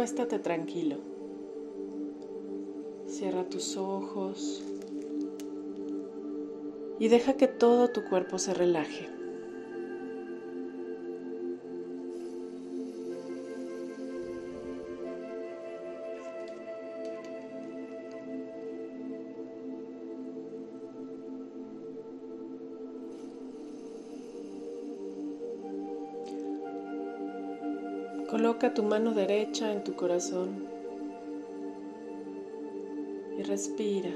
acuéstate tranquilo. Cierra tus ojos y deja que todo tu cuerpo se relaje. Coloca tu mano derecha en tu corazón y respira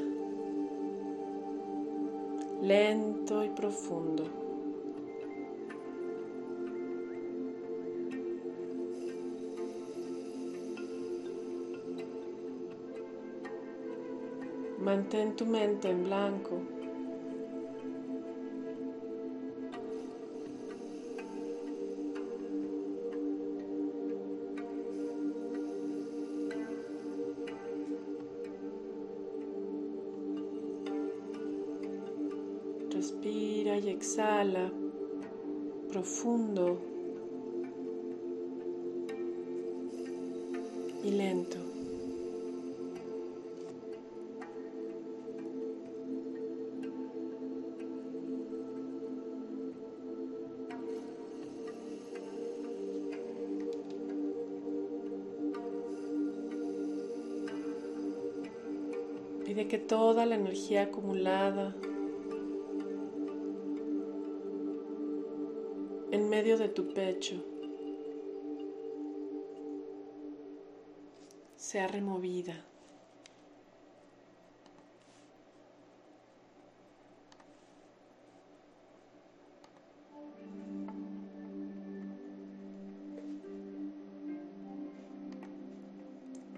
lento y profundo. Mantén tu mente en blanco. Respira y exhala profundo y lento. Pide que toda la energía acumulada en medio de tu pecho sea removida.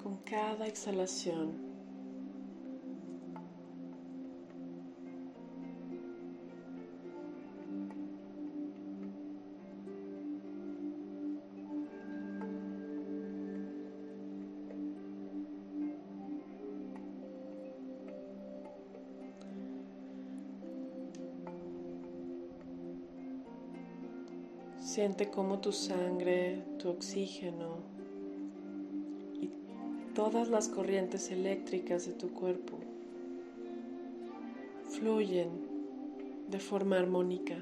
Con cada exhalación Siente cómo tu sangre, tu oxígeno y todas las corrientes eléctricas de tu cuerpo fluyen de forma armónica.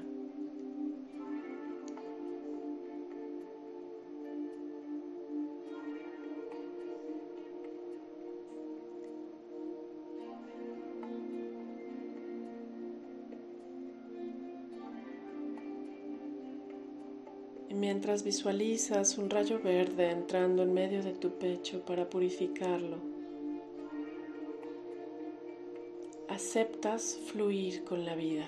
Mientras visualizas un rayo verde entrando en medio de tu pecho para purificarlo, aceptas fluir con la vida.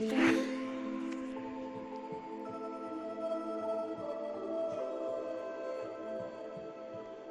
Yeah.